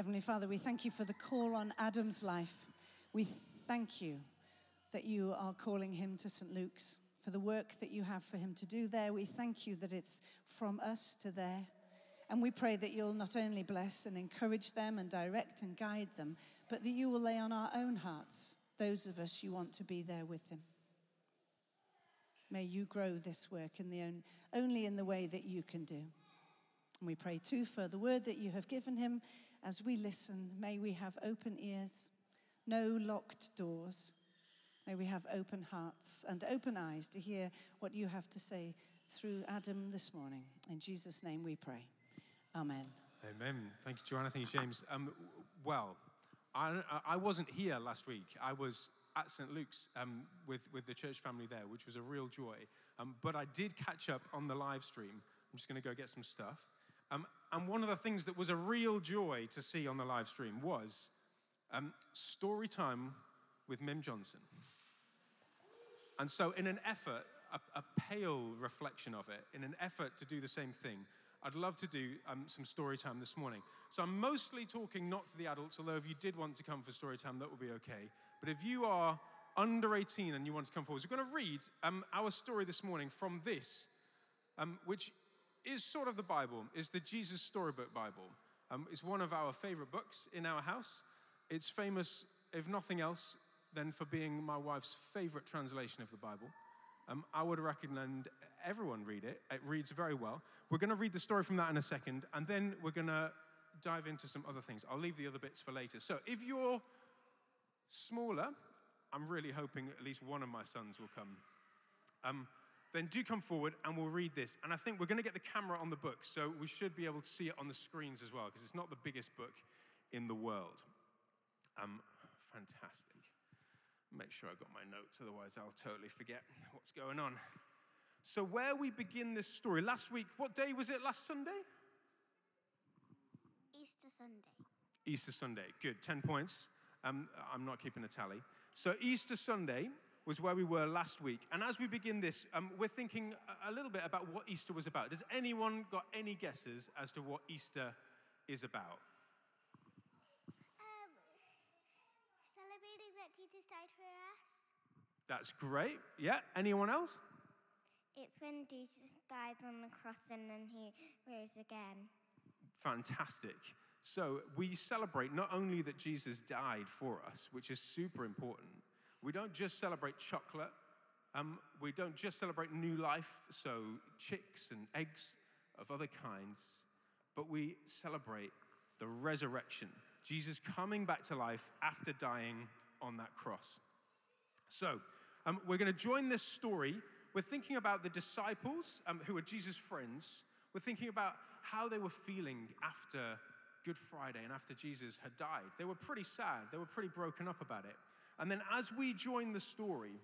Heavenly Father, we thank you for the call on Adam's life. We thank you that you are calling him to St. Luke's for the work that you have for him to do there. We thank you that it's from us to there. And we pray that you'll not only bless and encourage them and direct and guide them, but that you will lay on our own hearts those of us you want to be there with him. May you grow this work in the own, only in the way that you can do. And we pray too for the word that you have given him as we listen. May we have open ears, no locked doors. May we have open hearts and open eyes to hear what you have to say through Adam this morning. In Jesus' name we pray. Amen. Amen. Thank you, Joanna. Thank you, James. Um, well, I, I wasn't here last week. I was at St. Luke's um, with, with the church family there, which was a real joy. Um, but I did catch up on the live stream. I'm just going to go get some stuff. Um, and one of the things that was a real joy to see on the live stream was um, story time with Mim Johnson. And so, in an effort, a, a, pale reflection of it, in an effort to do the same thing, I'd love to do um, some story time this morning. So, I'm mostly talking not to the adults, although if you did want to come for story time, that would be okay. But if you are under 18 and you want to come forward, we're going to read um, our story this morning from this, um, which is sort of the Bible, is the Jesus Storybook Bible. Um, it's one of our favorite books in our house. It's famous, if nothing else, than for being my wife's favorite translation of the Bible. Um, I would recommend everyone read it. It reads very well. We're going to read the story from that in a second, and then we're going to dive into some other things. I'll leave the other bits for later. So if you're smaller, I'm really hoping at least one of my sons will come. Um, then do come forward and we'll read this. And I think we're going to get the camera on the book, so we should be able to see it on the screens as well, because it's not the biggest book in the world. Um, fantastic. Make sure I got my notes, otherwise, I'll totally forget what's going on. So, where we begin this story, last week, what day was it? Last Sunday? Easter Sunday. Easter Sunday. Good, 10 points. Um, I'm not keeping a tally. So, Easter Sunday was where we were last week. And as we begin this, um, we're thinking a little bit about what Easter was about. Does anyone got any guesses as to what Easter is about? Um, celebrating that Jesus died for us. That's great. Yeah. Anyone else? It's when Jesus died on the cross and then he rose again. Fantastic. So we celebrate not only that Jesus died for us, which is super important, we don't just celebrate chocolate. Um, we don't just celebrate new life, so chicks and eggs of other kinds, but we celebrate the resurrection. Jesus coming back to life after dying on that cross. So, um, we're going to join this story. We're thinking about the disciples um, who were Jesus' friends. We're thinking about how they were feeling after Good Friday and after Jesus had died. They were pretty sad, they were pretty broken up about it. And then as we join the story,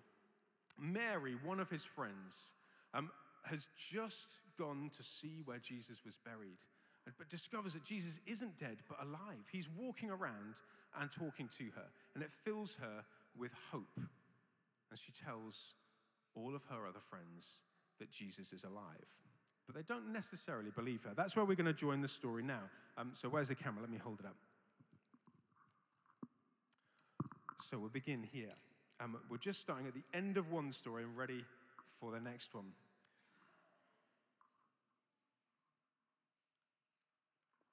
Mary, one of his friends, um, has just gone to see where Jesus was buried, but discovers that Jesus isn't dead, but alive. He's walking around and talking to her, and it fills her with hope. And she tells all of her other friends that Jesus is alive. But they don't necessarily believe her. That's where we're going to join the story now. Um, so, where's the camera? Let me hold it up. So we'll begin here. Um, we're just starting at the end of one story and ready for the next one.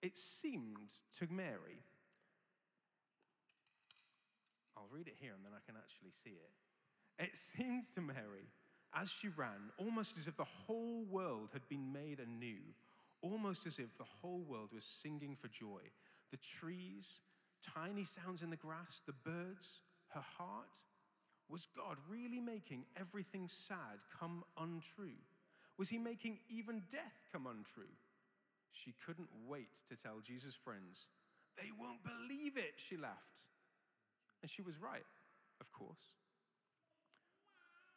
It seemed to Mary, I'll read it here and then I can actually see it. It seemed to Mary as she ran, almost as if the whole world had been made anew, almost as if the whole world was singing for joy. The trees, tiny sounds in the grass, the birds, her heart? Was God really making everything sad come untrue? Was he making even death come untrue? She couldn't wait to tell Jesus' friends. They won't believe it, she laughed. And she was right, of course.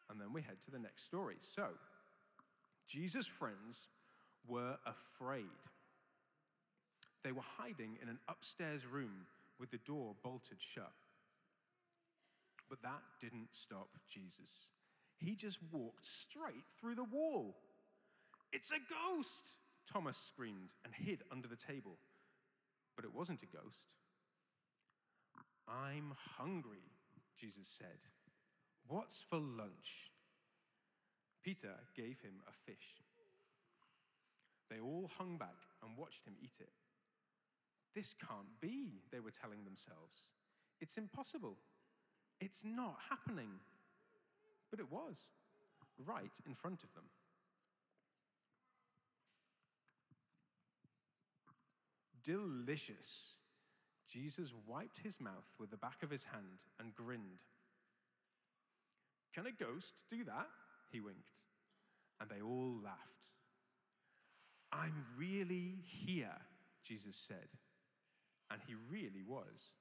And then we head to the next story. So, Jesus' friends were afraid. They were hiding in an upstairs room with the door bolted shut. But that didn't stop Jesus. He just walked straight through the wall. It's a ghost, Thomas screamed and hid under the table. but it wasn't a ghost. I'm hungry, Jesus said. What's for lunch? Peter gave him a fish. They all hung back and watched him eat it. This can't be, they were telling themselves. It's impossible. It's not happening. But it was, right in front of them. Delicious. Jesus wiped his mouth with the back of his hand and grinned. Can a ghost do that? He winked. And they all laughed. I'm really here, Jesus said. And he really was.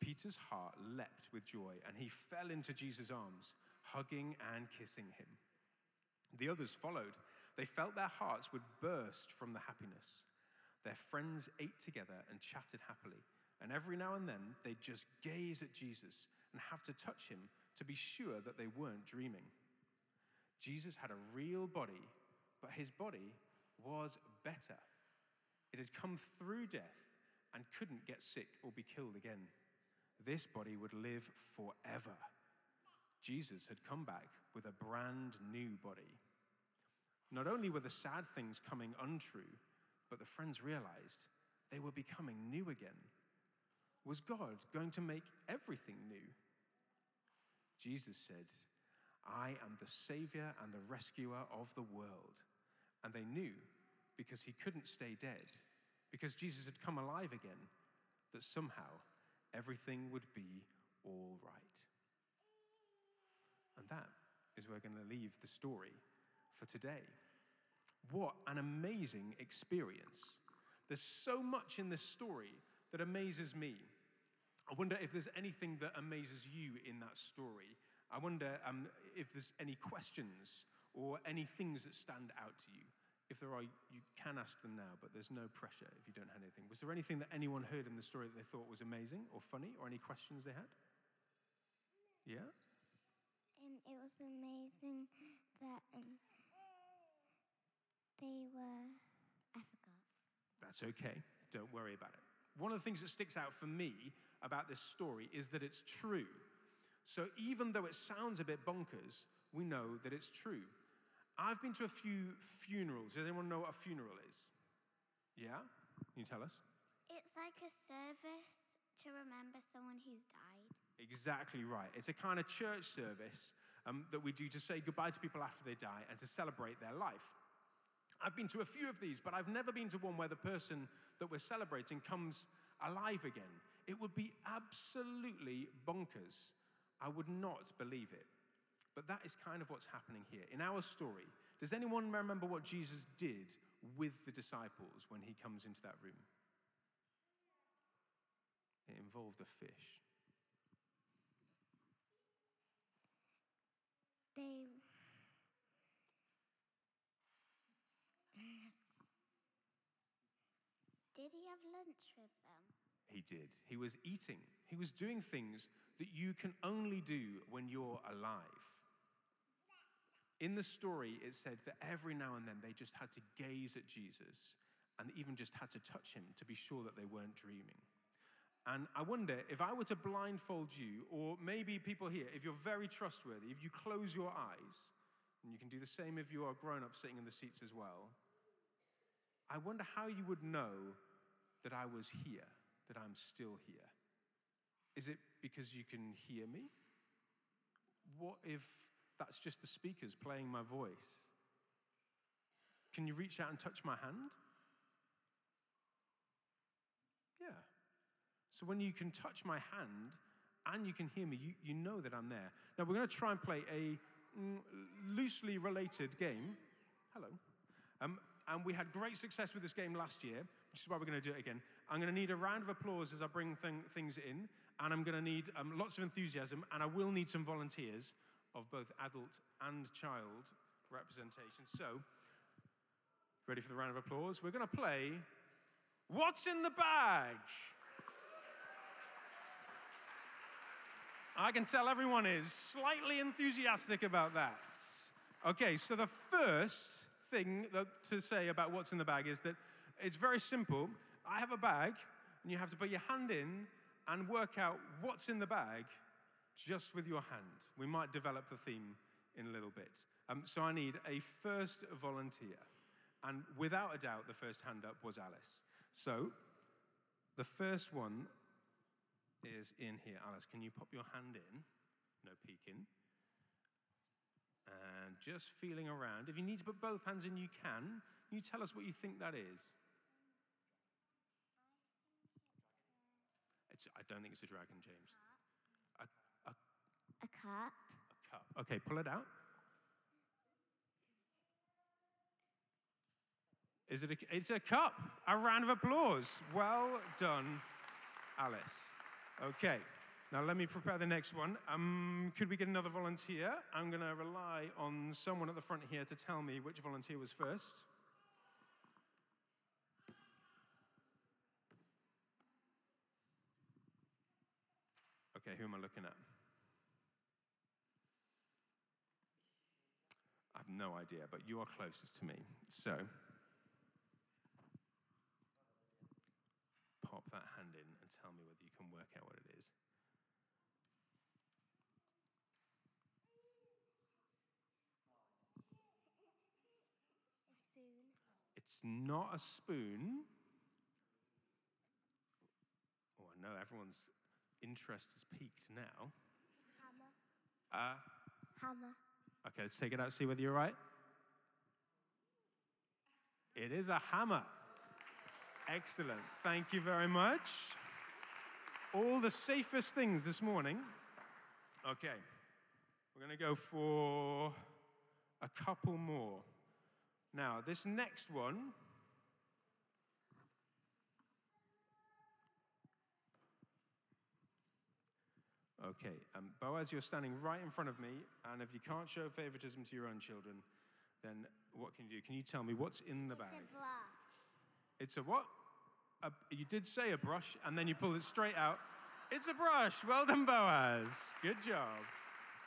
Peter's heart leapt with joy and he fell into Jesus' arms, hugging and kissing him. The others followed. They felt their hearts would burst from the happiness. Their friends ate together and chatted happily. And every now and then, they'd just gaze at Jesus and have to touch him to be sure that they weren't dreaming. Jesus had a real body, but his body was better. It had come through death and couldn't get sick or be killed again. This body would live forever. Jesus had come back with a brand new body. Not only were the sad things coming untrue, but the friends realized they were becoming new again. Was God going to make everything new? Jesus said, I am the Savior and the rescuer of the world. And they knew, because he couldn't stay dead, because Jesus had come alive again, that somehow everything would be all right. And that is where we're going to leave the story for today. What an amazing experience. There's so much in this story that amazes me. I wonder if there's anything that amazes you in that story. I wonder um, if there's any questions or any things that stand out to you. If there are, you can ask them now, but there's no pressure if you don't have anything. Was there anything that anyone heard in the story that they thought was amazing or funny, or any questions they had? Yeah? Um, it was amazing that um, they were. I forgot. That's okay. Don't worry about it. One of the things that sticks out for me about this story is that it's true. So even though it sounds a bit bonkers, we know that it's true. I've been to a few funerals. Does anyone know what a funeral is? Yeah? Can you tell us? It's like a service to remember someone who's died. Exactly right. It's a kind of church service um, that we do to say goodbye to people after they die and to celebrate their life. I've been to a few of these, but I've never been to one where the person that we're celebrating comes alive again. It would be absolutely bonkers. I would not believe it. But that is kind of what's happening here. In our story, does anyone remember what Jesus did with the disciples when he comes into that room? It involved a fish. They. Did he have lunch with them? He did. He was eating. He was doing things that you can only do when you're alive. In the story, it said that every now and then they just had to gaze at Jesus and even just had to touch him to be sure that they weren't dreaming. And I wonder if I were to blindfold you, or maybe people here, if you're very trustworthy, if you close your eyes, and you can do the same if you are grown up sitting in the seats as well, I wonder how you would know that I was here, that I'm still here. Is it because you can hear me? What if that's just the speakers playing my voice? Can you reach out and touch my hand? Yeah. So when you can touch my hand and you can hear me, you, you know that I'm there. Now we're going to try and play a mm, loosely related game. Hello. Um, and we had great success with this game last year, which is why we're going to do it again. I'm going to need a round of applause as I bring thing, things in, and I'm going to need um, lots of enthusiasm, and I will need some volunteers of both adult and child representation. So, ready for the round of applause? We're going to play What's in the Bag? I can tell everyone is slightly enthusiastic about that. Okay, so the first thing that, to say about what's in the bag is that it's very simple. I have a bag, and you have to put your hand in and work out what's in the bag just with your hand. We might develop the theme in a little bit. Um, so I need a first volunteer. And without a doubt, the first hand up was Alice. So the first one is in here. Alice, can you pop your hand in? No peeking. And just feeling around. If you need to put both hands in, you can. You tell us what you think that is. It's, I don't think it's a dragon, James. A, cup. a cup. Okay, pull it out. Is it a, it's a cup. A round of applause. Well done, Alice. Okay, now let me prepare the next one. Um, could we get another volunteer? I'm going to rely on someone at the front here to tell me which volunteer was first. Okay, who am I looking at? I have no idea, but you are closest to me. So, pop that hand in and tell me whether you can work out what it is. A spoon. It's not a spoon. Oh, I know everyone's interest is piqued now. Hammer. Uh, Hammer. Okay, let's take it out, see whether you're right. It is a hammer. Excellent. Thank you very much. All the safest things this morning. Okay, we're going to go for a couple more. Now, this next one. Okay, um, Boaz, you're standing right in front of me, and if you can't show favoritism to your own children, then what can you do? Can you tell me what's in the bag? It's a brush. It's a what? A, you did say a brush, and then you pulled it straight out. It's a brush. Well done, Boaz. Good job.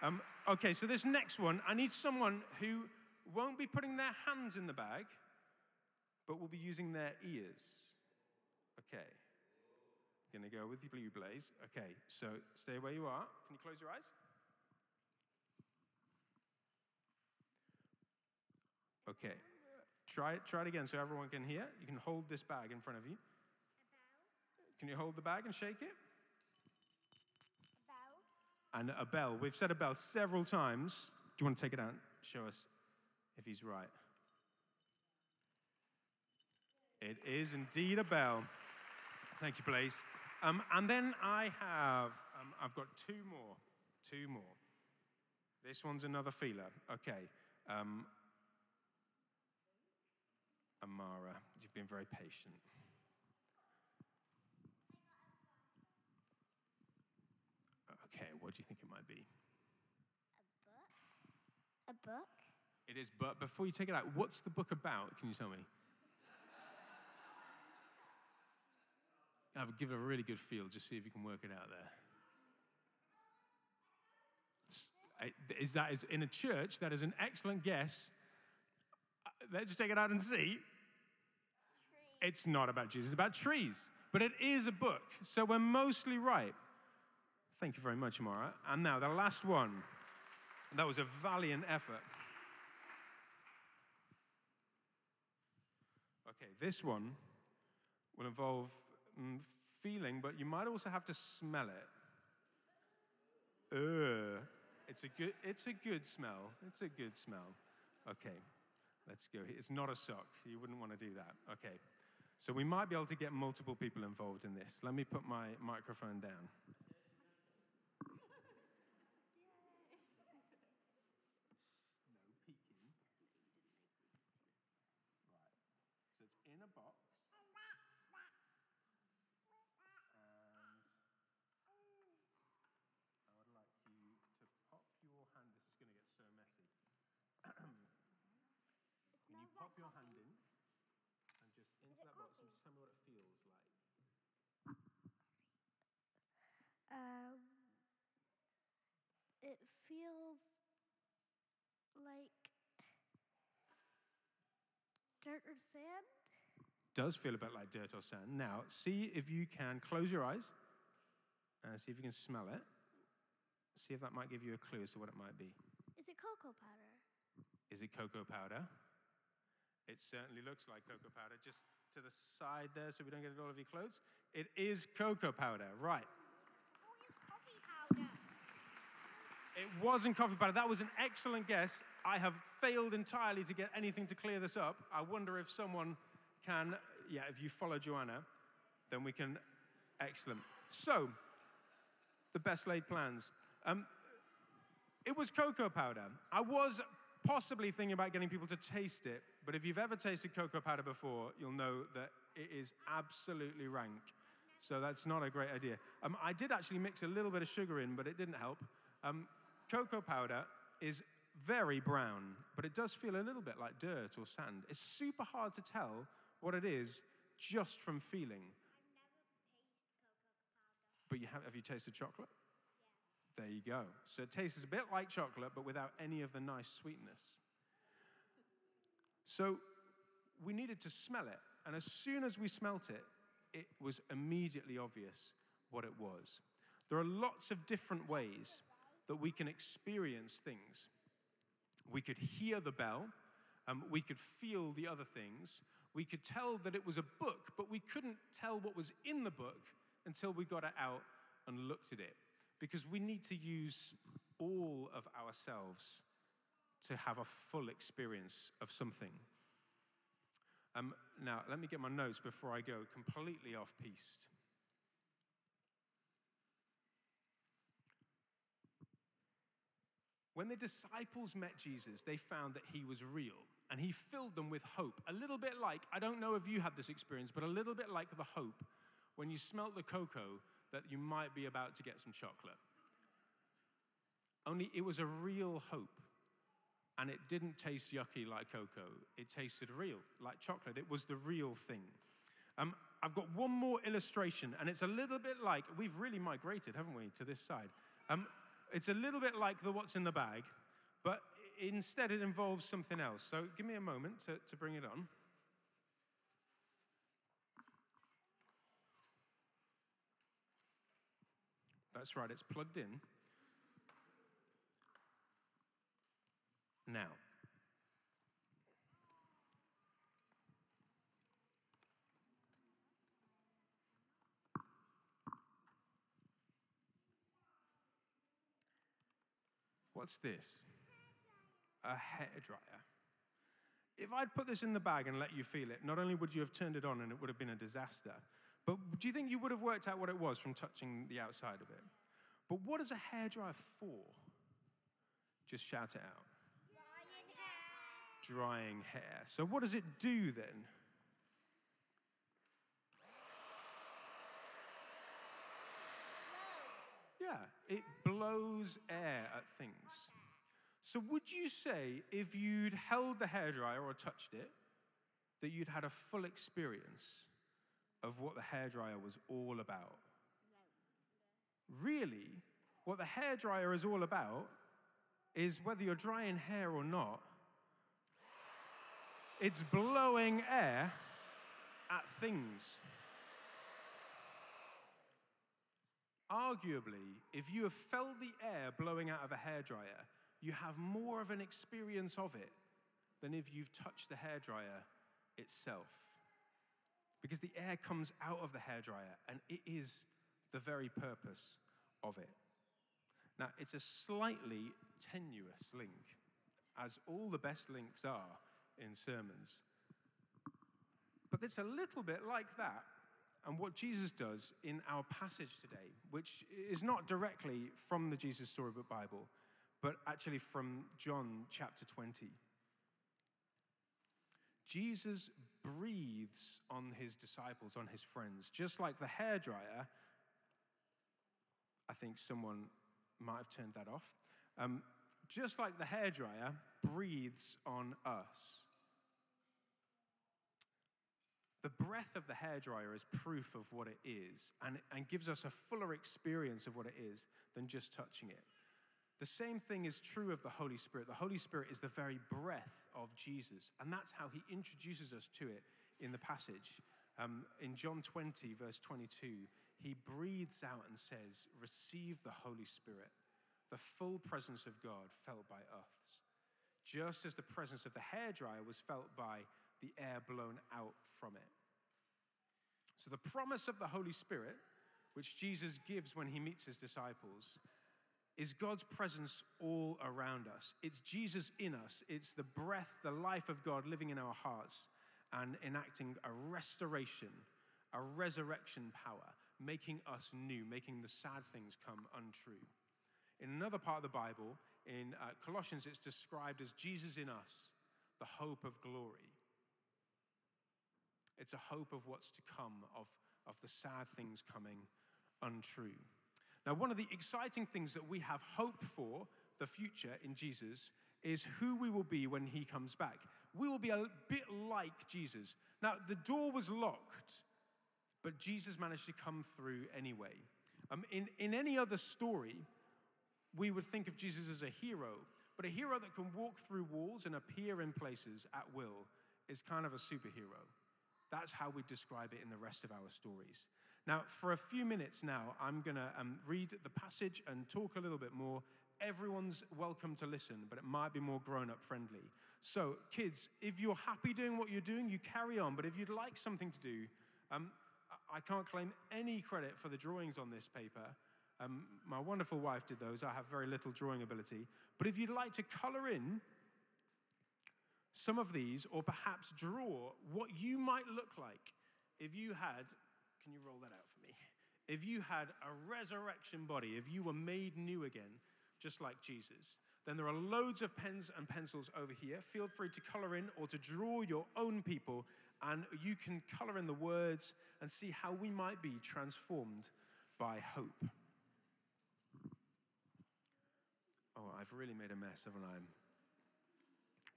Um, okay, so this next one, I need someone who won't be putting their hands in the bag, but will be using their ears. Okay. Gonna go with the Blue Blaze. Okay, so stay where you are. Can you close your eyes? Okay. Try it, try it again so everyone can hear. You can hold this bag in front of you. Can you hold the bag and shake it? Bell. And a bell. We've said a bell several times. Do you want to take it out and show us if he's right? It is indeed a bell. Thank you, Blaze. Um, and then I have, um, I've got two more. Two more. This one's another feeler. Okay. Um, Amara, you've been very patient. Okay, what do you think it might be? A book. A book? It is, but before you take it out, what's the book about? Can you tell me? I'll give it a really good feel, just see if you can work it out there. Is that is in a church? That is an excellent guess. Uh, Let's take it out and see. It's not about Jesus, it's about trees. But it is a book, so we're mostly right. Thank you very much, Mara. And now the last one. That was a valiant effort. Okay, this one will involve feeling, but you might also have to smell it. Ugh. It's a good. It's a good smell. It's a good smell. Okay, let's go. It's not a sock. You wouldn't want to do that. Okay, so we might be able to get multiple people involved in this. Let me put my microphone down. No peeking. Right. So it's in a box. And I would like you to pop your hand. This is going to get so messy. Your hand in and just into that box and just tell me what it feels like? Um, it feels like dirt or sand. does feel a bit like dirt or sand. Now, see if you can close your eyes and see if you can smell it. See if that might give you a clue as to what it might be. Is it cocoa powder? Is it cocoa powder? It certainly looks like cocoa powder. Just to the side there so we don't get it all over your clothes. It is cocoa powder, right. It's coffee powder. It wasn't coffee powder. That was an excellent guess. I have failed entirely to get anything to clear this up. I wonder if someone can, yeah, if you follow Joanna, then we can. Excellent. So, the best laid plans. Um, it was cocoa powder. I was possibly thinking about getting people to taste it, but if you've ever tasted cocoa powder before, you'll know that it is absolutely rank. So that's not a great idea. Um, I did actually mix a little bit of sugar in, but it didn't help. Um, cocoa powder is very brown, but it does feel a little bit like dirt or sand. It's super hard to tell what it is just from feeling. But you have, have you tasted chocolate? There you go. So it tastes a bit like chocolate, but without any of the nice sweetness. So we needed to smell it. And as soon as we smelt it, it was immediately obvious what it was. There are lots of different ways that we can experience things. We could hear the bell, um, we could feel the other things, we could tell that it was a book, but we couldn't tell what was in the book until we got it out and looked at it. Because we need to use all of ourselves to have a full experience of something. Um, now, let me get my notes before I go completely off piste. When the disciples met Jesus, they found that he was real and he filled them with hope. A little bit like, I don't know if you had this experience, but a little bit like the hope when you smelt the cocoa that you might be about to get some chocolate. Only it was a real hope. And it didn't taste yucky like cocoa. It tasted real, like chocolate. It was the real thing. Um, I've got one more illustration, and it's a little bit like we've really migrated, haven't we, to this side? Um, it's a little bit like the what's in the bag, but instead it involves something else. So give me a moment to, to bring it on. That's right, it's plugged in. Now, what's this? A hairdryer. If I'd put this in the bag and let you feel it, not only would you have turned it on and it would have been a disaster, but do you think you would have worked out what it was from touching the outside of it? But what is a hairdryer for? Just shout it out. Drying hair. Drying hair. So, what does it do then? Yeah, it blows air at things. So, would you say if you'd held the hairdryer or touched it, that you'd had a full experience of what the hairdryer was all about? Really, what the hairdryer is all about is whether you're drying hair or not, it's blowing air at things. Arguably, if you have felt the air blowing out of a hairdryer, you have more of an experience of it than if you've touched the hairdryer itself. Because the air comes out of the hairdryer and it is the very purpose of it. Now, it's a slightly tenuous link, as all the best links are in sermons. But it's a little bit like that and what Jesus does in our passage today, which is not directly from the Jesus Storybook Bible, but actually from John chapter 20. Jesus breathes on his disciples, on his friends, just like the hairdryer. I think someone might have turned that off. Um, just like the hairdryer breathes on us. The breath of the hairdryer is proof of what it is and, and gives us a fuller experience of what it is than just touching it. The same thing is true of the Holy Spirit. The Holy Spirit is the very breath of Jesus, and that's how he introduces us to it in the passage. Um, in John 20, verse 22, he breathes out and says, Receive the Holy Spirit, the full presence of God felt by us, just as the presence of the hairdryer was felt by the air blown out from it. So, the promise of the Holy Spirit, which Jesus gives when he meets his disciples, is God's presence all around us. It's Jesus in us. It's the breath, the life of God living in our hearts and enacting a restoration, a resurrection power, making us new, making the sad things come untrue. In another part of the Bible, in uh, Colossians, it's described as Jesus in us, the hope of glory. It's a hope of what's to come, of, of the sad things coming untrue. Now, one of the exciting things that we have hope for the future in Jesus is who we will be when he comes back. We will be a bit like Jesus. Now, the door was locked, but Jesus managed to come through anyway. Um, in, in any other story, we would think of Jesus as a hero, but a hero that can walk through walls and appear in places at will is kind of a superhero. That's how we describe it in the rest of our stories. Now, for a few minutes now, I'm going to um, read the passage and talk a little bit more. Everyone's welcome to listen, but it might be more grown up friendly. So, kids, if you're happy doing what you're doing, you carry on. But if you'd like something to do, um, I can't claim any credit for the drawings on this paper. Um, my wonderful wife did those. I have very little drawing ability. But if you'd like to color in some of these, or perhaps draw what you might look like if you had, can you roll that out for me? If you had a resurrection body, if you were made new again, just like Jesus, then there are loads of pens and pencils over here. Feel free to color in or to draw your own people, and you can color in the words and see how we might be transformed by hope. Oh, I've really made a mess, haven't I?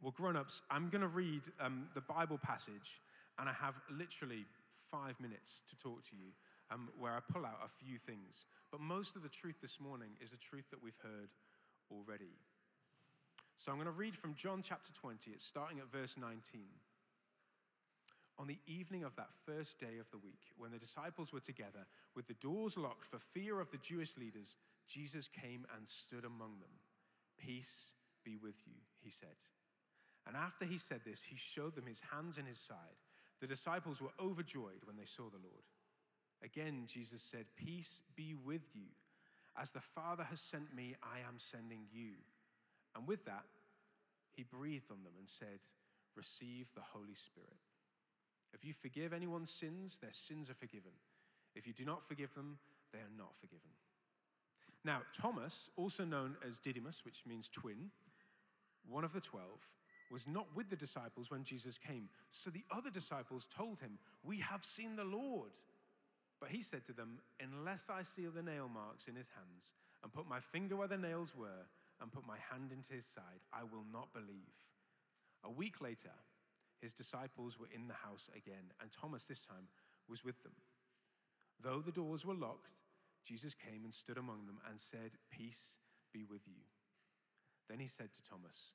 Well, grown ups, I'm going to read um, the Bible passage, and I have literally five minutes to talk to you um, where I pull out a few things. But most of the truth this morning is the truth that we've heard already. So I'm going to read from John chapter 20, it's starting at verse 19. On the evening of that first day of the week, when the disciples were together, with the doors locked for fear of the Jewish leaders, Jesus came and stood among them. Peace be with you, he said. And after he said this, he showed them his hands and his side. The disciples were overjoyed when they saw the Lord. Again, Jesus said, Peace be with you. As the Father has sent me, I am sending you. And with that, he breathed on them and said, Receive the Holy Spirit. If you forgive anyone's sins, their sins are forgiven. If you do not forgive them, they are not forgiven. Now, Thomas, also known as Didymus, which means twin, one of the twelve, was not with the disciples when Jesus came. So the other disciples told him, We have seen the Lord. But he said to them, Unless I see the nail marks in his hands, and put my finger where the nails were, and put my hand into his side, I will not believe. A week later, his disciples were in the house again, and Thomas this time was with them. Though the doors were locked, Jesus came and stood among them and said, Peace be with you. Then he said to Thomas,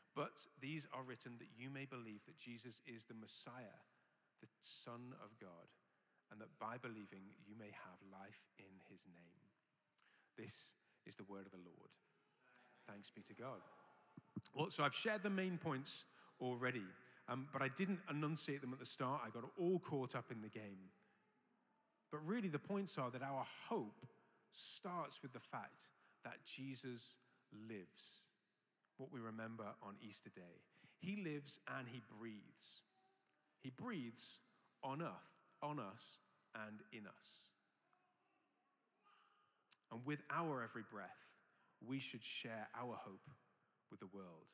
But these are written that you may believe that Jesus is the Messiah, the Son of God, and that by believing you may have life in his name. This is the word of the Lord. Thanks be to God. Well, so I've shared the main points already, um, but I didn't enunciate them at the start. I got all caught up in the game. But really, the points are that our hope starts with the fact that Jesus lives, what we remember on Easter Day. He lives and he breathes. He breathes on earth, on us, and in us. And with our every breath, we should share our hope with the world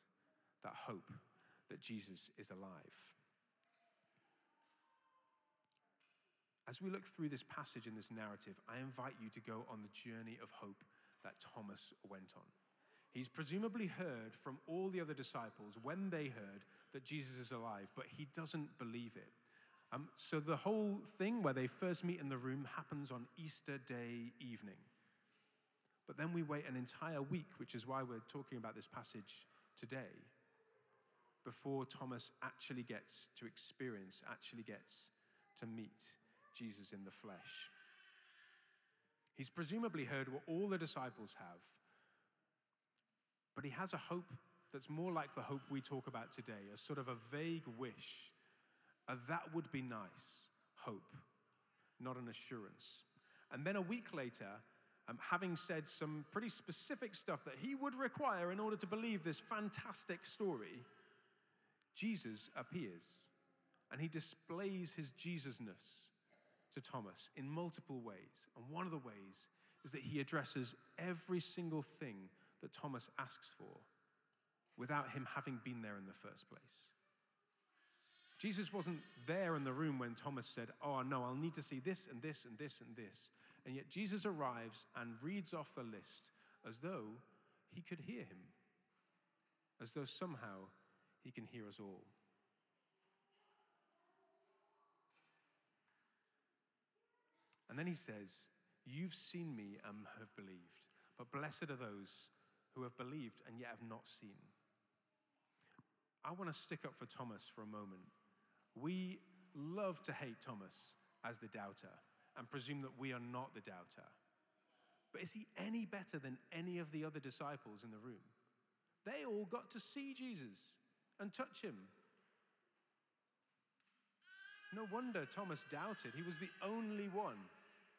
that hope that Jesus is alive. As we look through this passage in this narrative, I invite you to go on the journey of hope that Thomas went on. He's presumably heard from all the other disciples when they heard that Jesus is alive, but he doesn't believe it. Um, so the whole thing where they first meet in the room happens on Easter Day evening. But then we wait an entire week, which is why we're talking about this passage today, before Thomas actually gets to experience, actually gets to meet Jesus in the flesh. He's presumably heard what all the disciples have, but he has a hope that's more like the hope we talk about today, a sort of a vague wish, a that would be nice hope, not an assurance. And then a week later, um, having said some pretty specific stuff that he would require in order to believe this fantastic story, Jesus appears and he displays his Jesusness to Thomas in multiple ways. And one of the ways is that he addresses every single thing that Thomas asks for without him having been there in the first place. Jesus wasn't there in the room when Thomas said, Oh, no, I'll need to see this and this and this and this. And yet Jesus arrives and reads off the list as though he could hear him, as though somehow he can hear us all. And then he says, You've seen me and have believed, but blessed are those who have believed and yet have not seen. I want to stick up for Thomas for a moment. We love to hate Thomas as the doubter and presume that we are not the doubter. But is he any better than any of the other disciples in the room? They all got to see Jesus and touch him. No wonder Thomas doubted. He was the only one.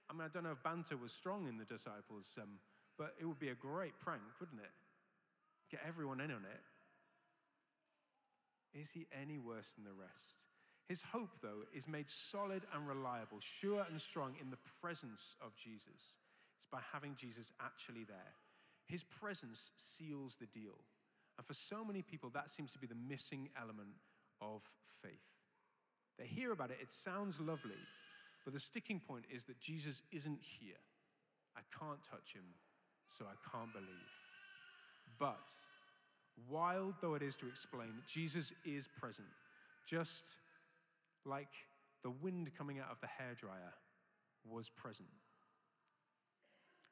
I mean, I don't know if banter was strong in the disciples, um, but it would be a great prank, wouldn't it? Get everyone in on it. Is he any worse than the rest? His hope, though, is made solid and reliable, sure and strong in the presence of Jesus. It's by having Jesus actually there. His presence seals the deal. And for so many people, that seems to be the missing element of faith. They hear about it, it sounds lovely, but the sticking point is that Jesus isn't here. I can't touch him, so I can't believe. But, wild though it is to explain, Jesus is present, just like the wind coming out of the hairdryer was present.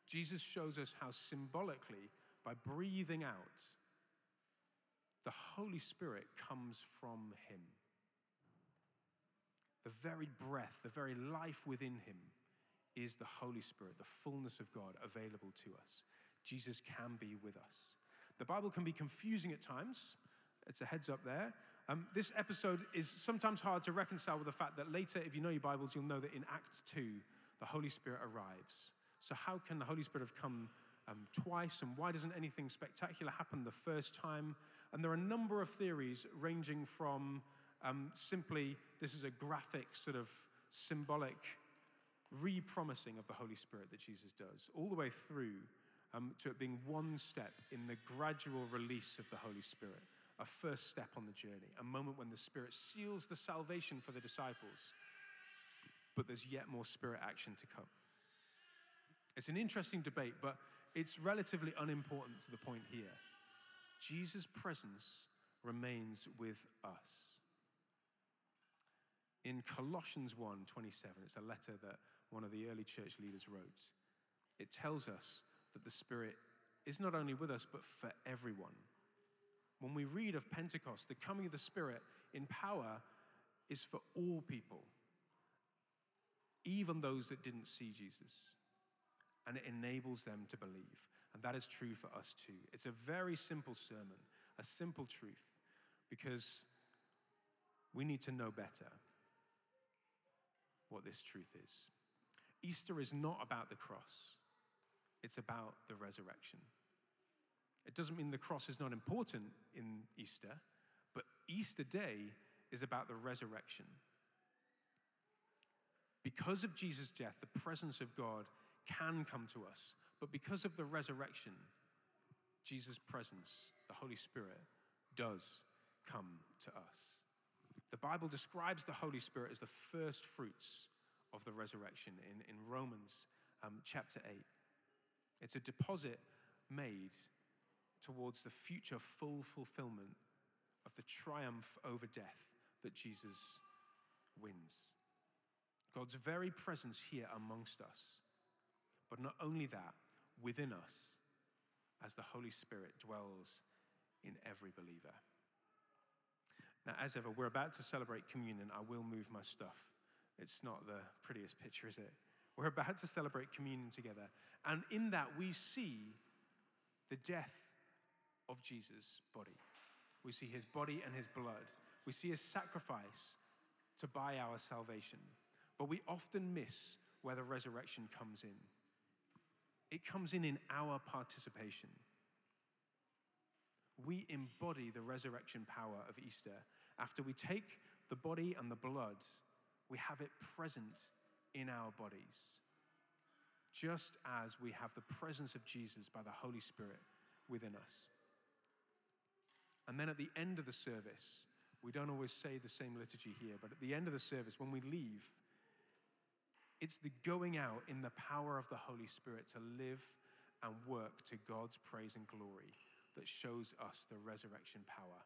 Jesus shows us how symbolically, by breathing out, the Holy Spirit comes from him. The very breath, the very life within him is the Holy Spirit, the fullness of God available to us. Jesus can be with us. The Bible can be confusing at times. It's a heads up there. Um, this episode is sometimes hard to reconcile with the fact that later, if you know your Bibles, you'll know that in Act 2, the Holy Spirit arrives. So, how can the Holy Spirit have come um, twice, and why doesn't anything spectacular happen the first time? And there are a number of theories ranging from um, simply this is a graphic, sort of symbolic re promising of the Holy Spirit that Jesus does, all the way through um, to it being one step in the gradual release of the Holy Spirit, a first step on the journey, a moment when the Spirit seals the salvation for the disciples, but there's yet more Spirit action to come. It's an interesting debate, but it's relatively unimportant to the point here. Jesus' presence remains with us. In Colossians 1 27, it's a letter that one of the early church leaders wrote. It tells us that the Spirit is not only with us, but for everyone. When we read of Pentecost, the coming of the Spirit in power is for all people, even those that didn't see Jesus. And it enables them to believe. And that is true for us too. It's a very simple sermon, a simple truth, because we need to know better what this truth is. Easter is not about the cross, it's about the resurrection. It doesn't mean the cross is not important in Easter, but Easter Day is about the resurrection. Because of Jesus' death, the presence of God can come to us, but because of the resurrection, Jesus' presence, the Holy Spirit, does come to us. The Bible describes the Holy Spirit as the first fruits of the resurrection in, in Romans um, chapter 8. It's a deposit made towards the future full fulfillment of the triumph over death that Jesus wins. God's very presence here amongst us. But not only that, within us, as the Holy Spirit dwells in every believer. Now, as ever, we're about to celebrate communion. I will move my stuff. It's not the prettiest picture, is it? We're about to celebrate communion together. And in that, we see the death of Jesus' body. We see his body and his blood. We see his sacrifice to buy our salvation. But we often miss where the resurrection comes in. It comes in in our participation. We embody the resurrection power of Easter. After we take the body and the blood, we have it present in our bodies, just as we have the presence of Jesus by the Holy Spirit within us. And then at the end of the service, we don't always say the same liturgy here, but at the end of the service, when we leave, it's the going out in the power of the Holy Spirit to live and work to God's praise and glory that shows us the resurrection power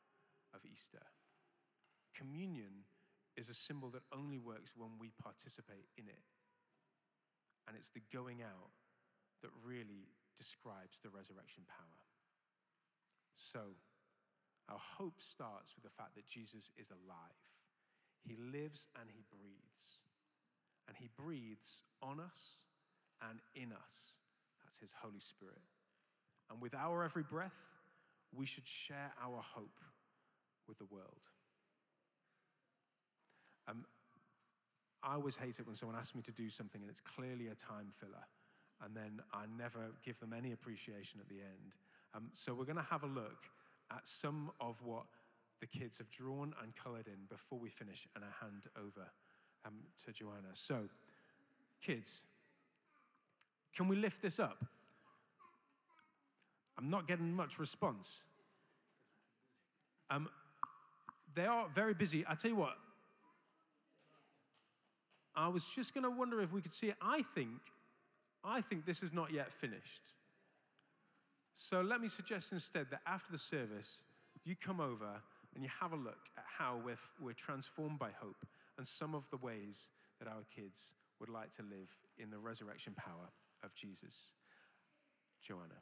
of Easter. Communion is a symbol that only works when we participate in it. And it's the going out that really describes the resurrection power. So, our hope starts with the fact that Jesus is alive. He lives and he breathes. And he breathes on us and in us. That's his Holy Spirit. And with our every breath, we should share our hope with the world. Um, I always hate it when someone asks me to do something and it's clearly a time filler, and then I never give them any appreciation at the end. Um, so we're going to have a look at some of what the kids have drawn and coloured in before we finish, and I hand over um, to Joanna. So, kids, can we lift this up? I'm not getting much response. Um, they are very busy. I tell you what, I was just going to wonder if we could see it. I think, I think this is not yet finished. So let me suggest instead that after the service, you come over and you have a look at how we're, we're transformed by hope and some of the ways that our kids would like to live in the resurrection power of Jesus. Joanna.